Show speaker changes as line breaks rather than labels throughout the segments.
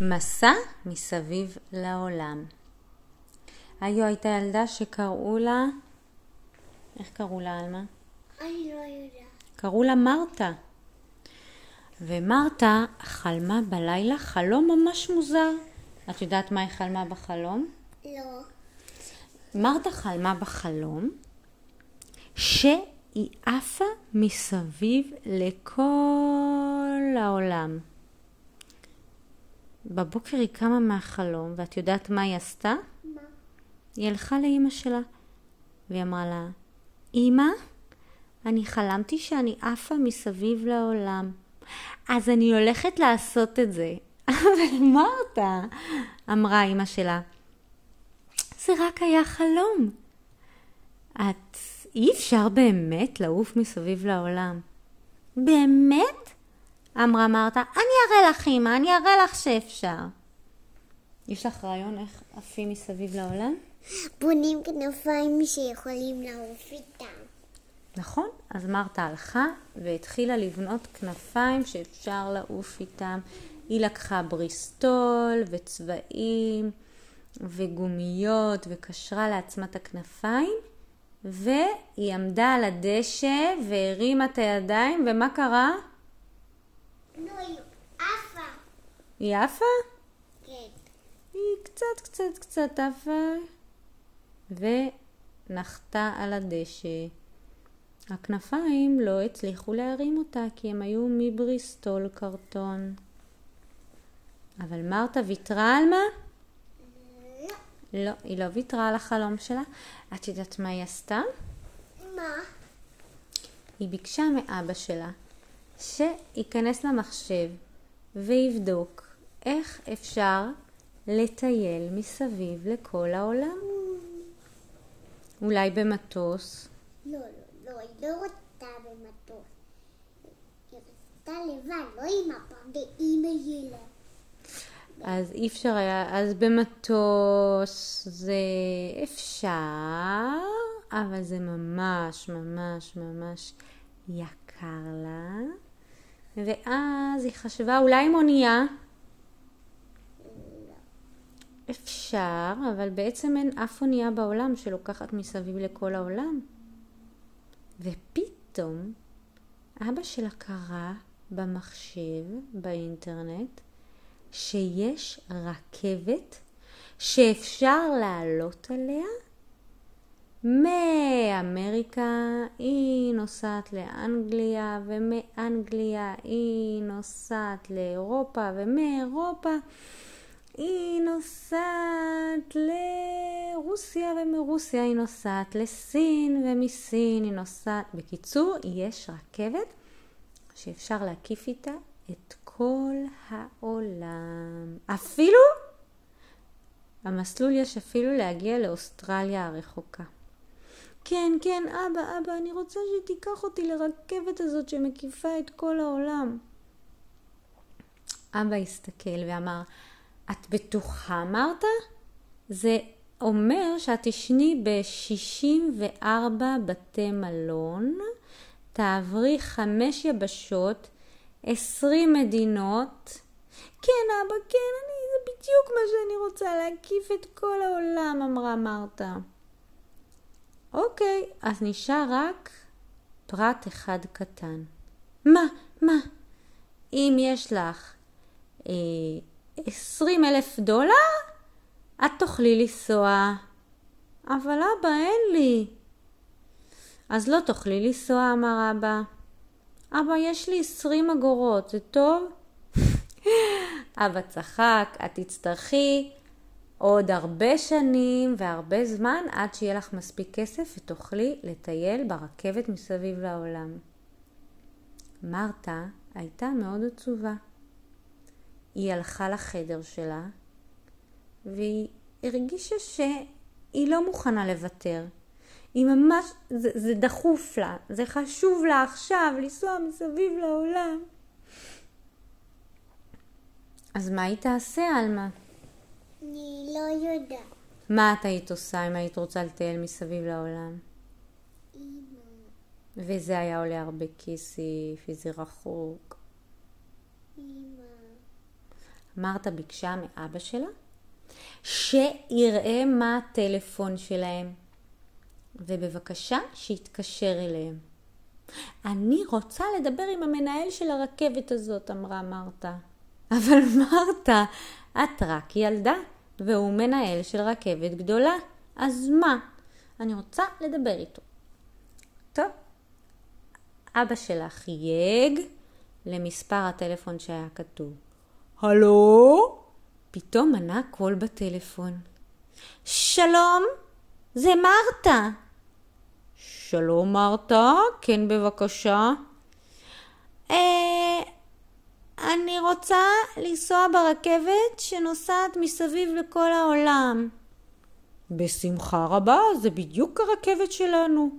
מסע מסביב לעולם. היו הייתה ילדה שקראו לה, איך קראו לה עלמה?
אני לא יודעת.
קראו לה מרתה. ומרתה חלמה בלילה חלום ממש מוזר. את יודעת מה היא חלמה בחלום?
לא.
מרתה חלמה בחלום שהיא עפה מסביב לכל העולם. בבוקר היא קמה מהחלום, ואת יודעת מה היא עשתה?
מה?
היא הלכה לאימא שלה, והיא אמרה לה, אמא, אני חלמתי שאני עפה מסביב לעולם, אז אני הולכת לעשות את זה. אבל מרתה, אמרה אימא שלה, זה רק היה חלום. את, אי אפשר באמת לעוף מסביב לעולם. באמת? אמרה מרתה, אני אראה לך אמא, אני אראה לך שאפשר. יש לך רעיון איך עפים מסביב לעולם?
בונים כנפיים שיכולים לעוף איתם.
נכון, אז מרתה הלכה והתחילה לבנות כנפיים שאפשר לעוף איתם. היא לקחה בריסטול וצבעים וגומיות וקשרה לעצמה את הכנפיים והיא עמדה על הדשא והרימה את הידיים ומה קרה?
לא, היא עפה.
היא עפה?
כן.
היא קצת קצת קצת עפה ונחתה על הדשא. הכנפיים לא הצליחו להרים אותה כי הם היו מבריסטול קרטון. אבל מרתה ויתרה על מה?
לא.
לא, היא לא ויתרה על החלום שלה. את יודעת מה היא עשתה?
מה?
היא ביקשה מאבא שלה שייכנס למחשב ויבדוק איך אפשר לטייל מסביב לכל העולם. אולי במטוס.
לא, לא, לא, היא לא רוצה במטוס. היא רצתה לבד, לא עם אבא ואימא שלה.
אז אי אפשר היה, אז במטוס זה אפשר, אבל זה ממש ממש ממש יקר לה. ואז היא חשבה אולי עם אונייה. אפשר, אבל בעצם אין אף אונייה בעולם שלוקחת מסביב לכל העולם. ופתאום אבא שלה קרא במחשב, באינטרנט, שיש רכבת שאפשר לעלות עליה מאמריקה היא נוסעת לאנגליה ומאנגליה היא נוסעת לאירופה ומאירופה היא נוסעת לרוסיה ומרוסיה היא נוסעת לסין ומסין היא נוסעת... בקיצור, יש רכבת שאפשר להקיף איתה את כל העולם. אפילו, המסלול יש אפילו להגיע לאוסטרליה הרחוקה. כן, כן, אבא, אבא, אני רוצה שתיקח אותי לרכבת הזאת שמקיפה את כל העולם. אבא הסתכל ואמר, את בטוחה, אמרת? זה אומר שאת תשני ב-64 בתי מלון, תעברי חמש יבשות, 20 מדינות. כן, אבא, כן, אני, זה בדיוק מה שאני רוצה, להקיף את כל העולם, אמרה מרתה. אוקיי, אז נשאר רק פרט אחד קטן. מה? מה? אם יש לך אה, 20 אלף דולר, את תוכלי לנסוע. אבל אבא, אין לי. אז לא תוכלי לנסוע, אמר אבא. אבא, יש לי 20 אגורות, זה טוב? אבא צחק, את תצטרכי עוד הרבה שנים והרבה זמן עד שיהיה לך מספיק כסף ותוכלי לטייל ברכבת מסביב לעולם. מרתה הייתה מאוד עצובה. היא הלכה לחדר שלה והיא הרגישה שהיא לא מוכנה לוותר. היא ממש, זה, זה דחוף לה, זה חשוב לה עכשיו לנסוע מסביב לעולם. אז מה היא תעשה, עלמה?
אני לא יודעת.
מה את היית עושה אם היית רוצה לטייל מסביב לעולם? וזה היה עולה הרבה כסף, וזה רחוק.
אמא.
מרתה ביקשה מאבא שלה שיראה מה הטלפון שלהם, ובבקשה שיתקשר אליהם. אני רוצה לדבר עם המנהל של הרכבת הזאת, אמרה מרתה. אבל מרתה, את רק ילדה, והוא מנהל של רכבת גדולה. אז מה? אני רוצה לדבר איתו. טוב, אבא שלה חייג למספר הטלפון שהיה כתוב. הלו? פתאום ענה קול בטלפון. שלום, זה מרתה. שלום מרתה, כן בבקשה. אה, אני רוצה לנסוע ברכבת שנוסעת מסביב לכל העולם. בשמחה רבה, זה בדיוק הרכבת שלנו.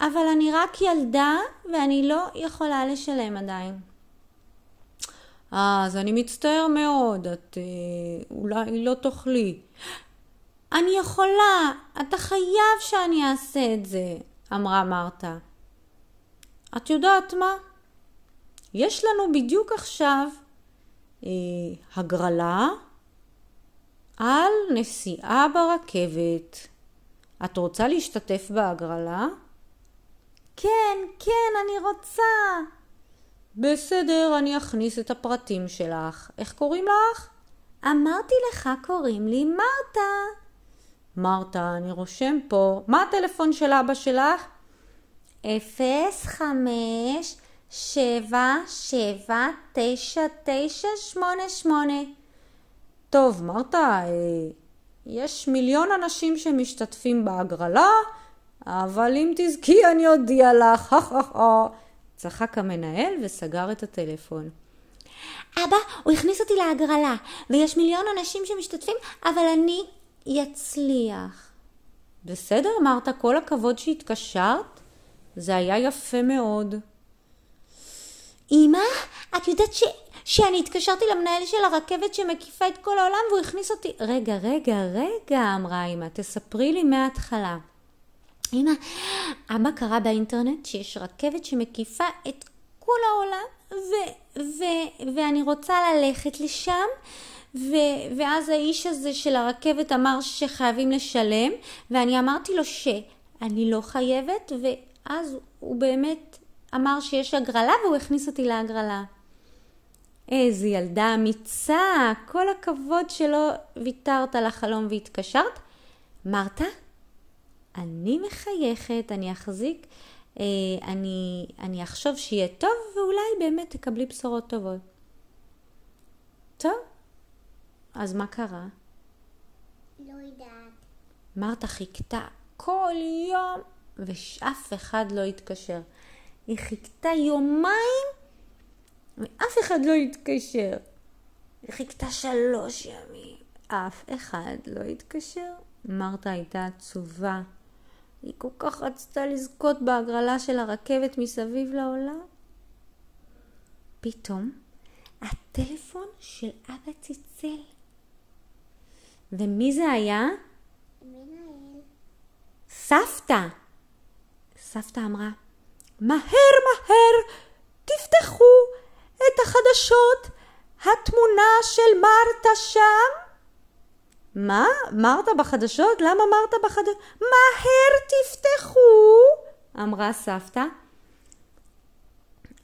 אבל אני רק ילדה ואני לא יכולה לשלם עדיין. אז אני מצטער מאוד, את אה, אולי לא תוכלי. אני יכולה, אתה חייב שאני אעשה את זה, אמרה מרתה. את יודעת מה? יש לנו בדיוק עכשיו אה, הגרלה על נסיעה ברכבת. את רוצה להשתתף בהגרלה? כן, כן, אני רוצה. בסדר, אני אכניס את הפרטים שלך. איך קוראים לך? אמרתי לך, קוראים לי מרתה. מרתה, אני רושם פה. מה הטלפון של אבא שלך? אפס, חמש, שבע, שבע, תשע, תשע, שמונה, שמונה. טוב, מרתה, אה, יש מיליון אנשים שמשתתפים בהגרלה, אבל אם תזכי אני אודיע לך, צחק המנהל וסגר את הטלפון. אבא, הוא הכניס אותי להגרלה, ויש מיליון אנשים שמשתתפים, אבל אני יצליח. בסדר, אמרת, כל הכבוד שהתקשרת, זה היה יפה מאוד. את יודעת ש... שאני התקשרתי למנהל של הרכבת שמקיפה את כל העולם והוא הכניס אותי... רגע, רגע, רגע, אמרה אמא, תספרי לי מההתחלה. אמא, אבא קרא באינטרנט שיש רכבת שמקיפה את כל העולם ו- ו- ואני רוצה ללכת לשם ו- ואז האיש הזה של הרכבת אמר שחייבים לשלם ואני אמרתי לו שאני לא חייבת ואז הוא באמת אמר שיש הגרלה והוא הכניס אותי להגרלה. איזה ילדה אמיצה, כל הכבוד שלא ויתרת על החלום והתקשרת. מרתה, אני מחייכת, אני אחזיק, אה, אני, אני אחשוב שיהיה טוב ואולי באמת תקבלי בשורות טובות. טוב, אז מה קרה?
לא יודעת.
מרתה חיכתה כל יום ושאף אחד לא התקשר. היא חיכתה יומיים ואף אחד לא התקשר. חיכתה שלוש ימים, אף אחד לא התקשר. מרתה הייתה עצובה. היא כל כך רצתה לזכות בהגרלה של הרכבת מסביב לעולם. פתאום הטלפון של אבא צלצל. ומי זה היה? סבתא. סבתא אמרה, מהר מהר תפתחו החדשות, התמונה של מרתה שם. מה? מרתה בחדשות? למה מרתה בחדשות? מהר תפתחו! אמרה סבתא.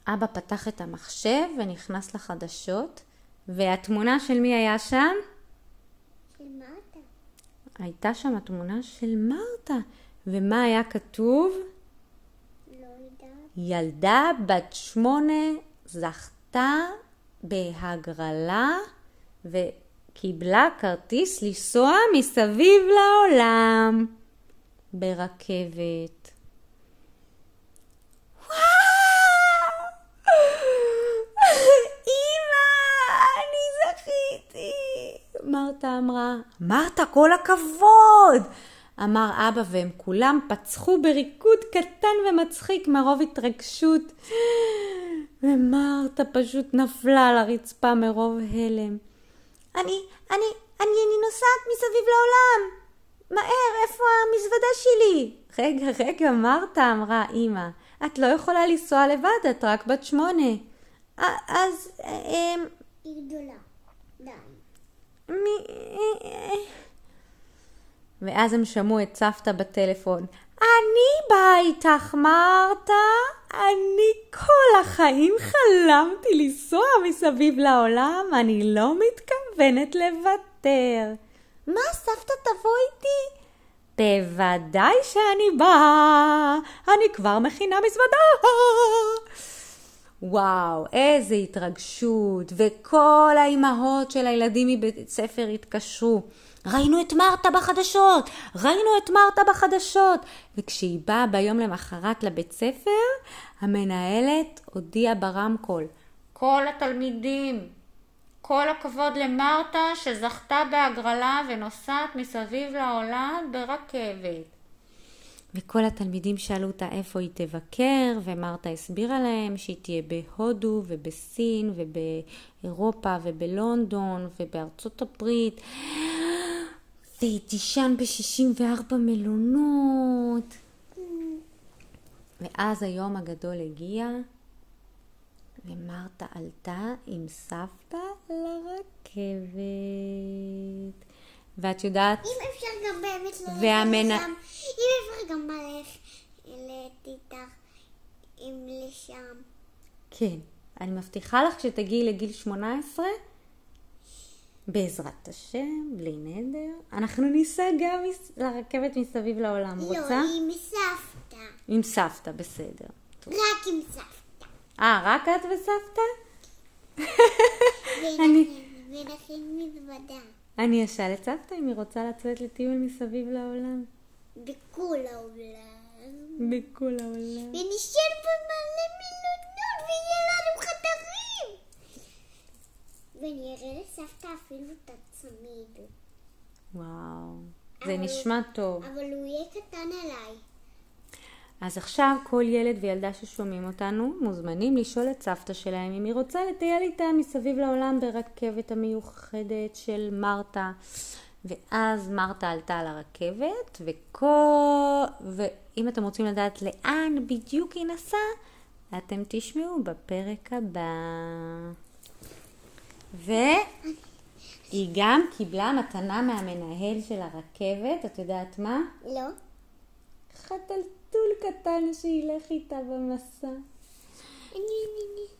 אבא פתח את המחשב ונכנס לחדשות, והתמונה של מי היה שם?
של מרתה.
הייתה שם התמונה של מרתה. ומה היה כתוב?
לא יודעת.
ילדה בת שמונה זכתה בהגרלה וקיבלה כרטיס לנסוע מסביב לעולם ברכבת. מרתה אמרה. מרתה, כל הכבוד! אמר אבא והם כולם פצחו בריקוד קטן ומצחיק מרוב התרגשות. ומרתה פשוט נפלה על הרצפה מרוב הלם. אני, אני, אני, אני נוסעת מסביב לעולם. מהר, איפה המזוודה שלי? רגע, רגע, מרתה, אמרה אמא. את לא יכולה לנסוע לבד, את רק בת שמונה. "א- אז, אמ,
היא גדולה. די.
מי... ואז הם שמעו את סבתא בטלפון. אני באה איתך, מרתה. אני כל החיים חלמתי לנסוע מסביב לעולם, אני לא מתכוונת לוותר. מה, סבתא תבוא איתי? בוודאי שאני באה, אני כבר מכינה מזוודה. וואו, איזה התרגשות, וכל האימהות של הילדים מבית ספר התקשרו. ראינו את מרתה בחדשות, ראינו את מרתה בחדשות. וכשהיא באה ביום למחרת לבית ספר, המנהלת הודיעה ברמקול, כל התלמידים, כל הכבוד למרתה שזכתה בהגרלה ונוסעת מסביב לעולם ברכבת. וכל התלמידים שאלו אותה איפה היא תבקר, ומרתה הסבירה להם שהיא תהיה בהודו ובסין ובאירופה ובלונדון ובארצות הברית. והיא תישן ב-64 מלונות. ואז היום הגדול הגיע, ומרתה עלתה עם סבתא לרכבת. ואת יודעת,
אם אפשר גם באמת ללכת
והמנ-
אם גם ללכת איתך אם לשם.
כן, אני מבטיחה לך שתגיעי לגיל 18, בעזרת השם, בלי נדר, אנחנו ניסע גם מס- לרכבת מסביב לעולם,
לא,
רוצה?
עם סבתא.
עם סבתא, בסדר.
רק עם סבתא.
אה, רק את וסבתא?
ונכין ונכין מזוודה.
אני אשאל את סבתא אם היא רוצה לצאת לטיול מסביב לעולם.
בכל העולם.
בכל העולם.
ונשאר במלא מלונות ויהיה לנו חדרים. ונראה לסבתא אפילו את הצמיד.
וואו,
אבל-
זה נשמע טוב.
אבל הוא יהיה קטן עליי.
אז עכשיו כל ילד וילדה ששומעים אותנו מוזמנים לשאול את סבתא שלהם אם היא רוצה לטייל איתם מסביב לעולם ברכבת המיוחדת של מרתה. ואז מרתה עלתה על הרכבת, וכל... ואם אתם רוצים לדעת לאן בדיוק היא נסעה, אתם תשמעו בפרק הבא. והיא גם קיבלה מתנה מהמנהל של הרכבת, את יודעת מה?
לא?
חתלתול קטן שילך איתה במסע.
אני, אני, אני.